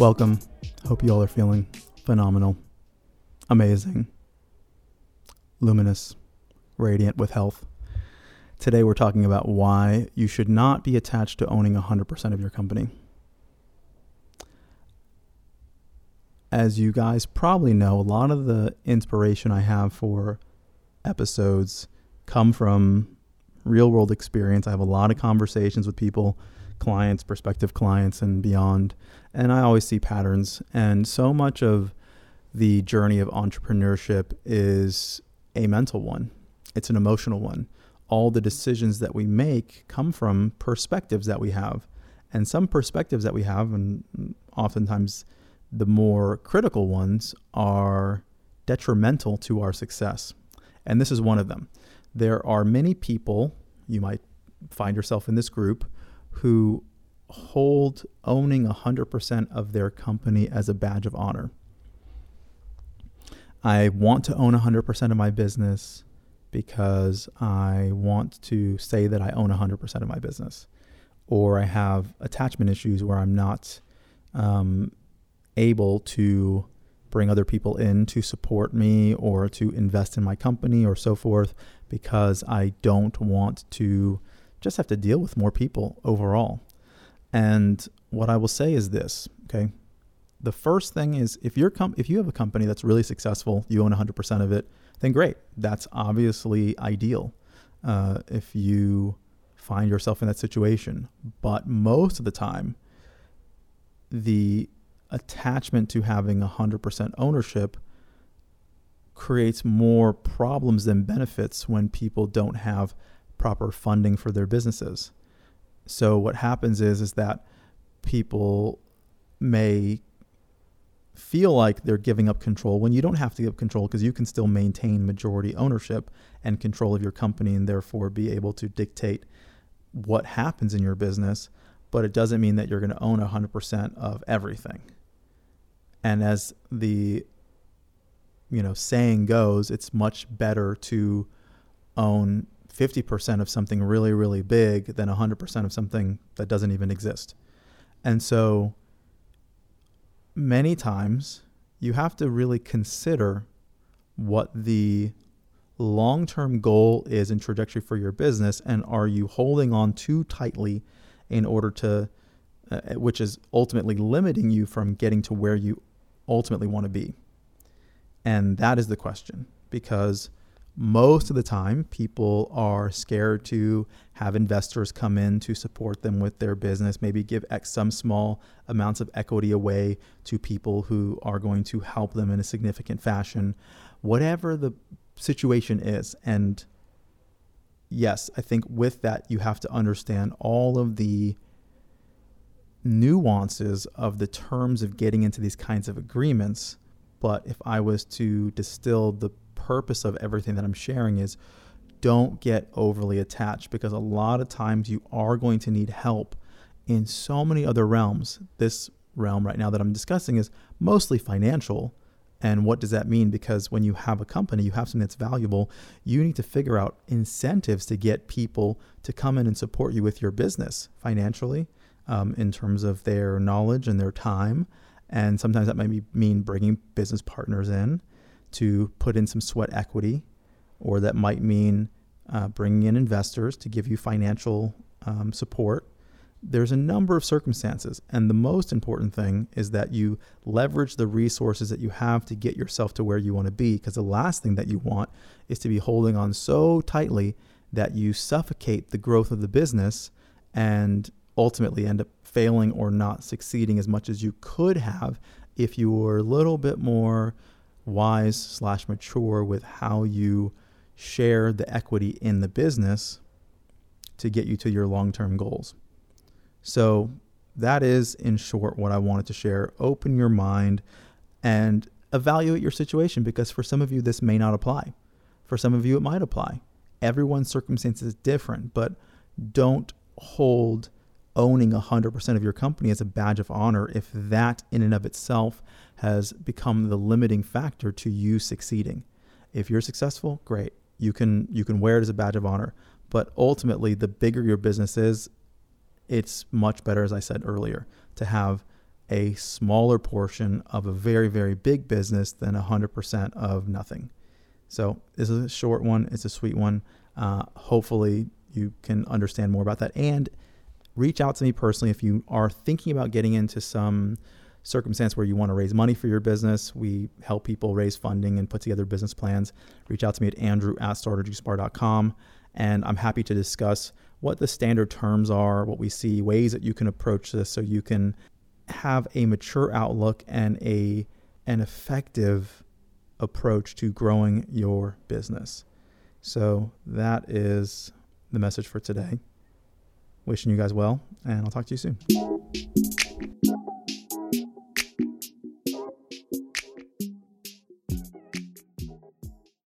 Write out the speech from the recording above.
Welcome. Hope you all are feeling phenomenal, amazing, luminous, radiant with health. Today, we're talking about why you should not be attached to owning 100% of your company. As you guys probably know, a lot of the inspiration I have for episodes come from real world experience. I have a lot of conversations with people, clients, prospective clients, and beyond. And I always see patterns. And so much of the journey of entrepreneurship is a mental one, it's an emotional one. All the decisions that we make come from perspectives that we have. And some perspectives that we have, and oftentimes the more critical ones, are detrimental to our success. And this is one of them there are many people, you might find yourself in this group, who hold owning 100% of their company as a badge of honor. I want to own 100% of my business because I want to say that I own 100% of my business. Or I have attachment issues where I'm not um, able to bring other people in to support me or to invest in my company or so forth because I don't want to just have to deal with more people overall. And what I will say is this, okay? The first thing is if you're com- if you have a company that's really successful, you own 100% of it, then great. That's obviously ideal. Uh, if you find yourself in that situation, but most of the time, the attachment to having 100% ownership creates more problems than benefits when people don't have proper funding for their businesses. So what happens is is that people may feel like they're giving up control when you don't have to give up control because you can still maintain majority ownership and control of your company and therefore be able to dictate what happens in your business but it doesn't mean that you're going to own 100% of everything and as the you know saying goes, it's much better to own 50% of something really really big than 100% of something that doesn't even exist. And so many times you have to really consider what the long-term goal is and trajectory for your business and are you holding on too tightly in order to uh, which is ultimately limiting you from getting to where you ultimately want to be? And that is the question because most of the time people are scared to have investors come in to support them with their business, maybe give some small amounts of equity away to people who are going to help them in a significant fashion, whatever the situation is. And yes, I think with that, you have to understand all of the nuances of the terms of getting into these kinds of agreements. But if I was to distill the purpose of everything that I'm sharing is don't get overly attached because a lot of times you are going to need help in so many other realms. This realm right now that I'm discussing is mostly financial. And what does that mean? Because when you have a company, you have something that's valuable, you need to figure out incentives to get people to come in and support you with your business financially um, in terms of their knowledge and their time. And sometimes that might be, mean bringing business partners in to put in some sweat equity, or that might mean uh, bringing in investors to give you financial um, support. There's a number of circumstances, and the most important thing is that you leverage the resources that you have to get yourself to where you want to be. Because the last thing that you want is to be holding on so tightly that you suffocate the growth of the business and ultimately end up failing or not succeeding as much as you could have if you were a little bit more wise slash mature with how you share the equity in the business to get you to your long-term goals. So that is, in short, what I wanted to share. Open your mind and evaluate your situation because for some of you, this may not apply. For some of you, it might apply. Everyone's circumstance is different, but don't hold owning 100% of your company as a badge of honor if that in and of itself has become the limiting factor to you succeeding. If you're successful, great. You can you can wear it as a badge of honor, but ultimately the bigger your business is, it's much better as I said earlier to have a smaller portion of a very very big business than 100% of nothing. So, this is a short one, it's a sweet one. Uh, hopefully you can understand more about that and reach out to me personally if you are thinking about getting into some circumstance where you want to raise money for your business. We help people raise funding and put together business plans. Reach out to me at andrew at startajuicebar.com. And I'm happy to discuss what the standard terms are, what we see, ways that you can approach this so you can have a mature outlook and a an effective approach to growing your business. So that is the message for today. Wishing you guys well, and I'll talk to you soon.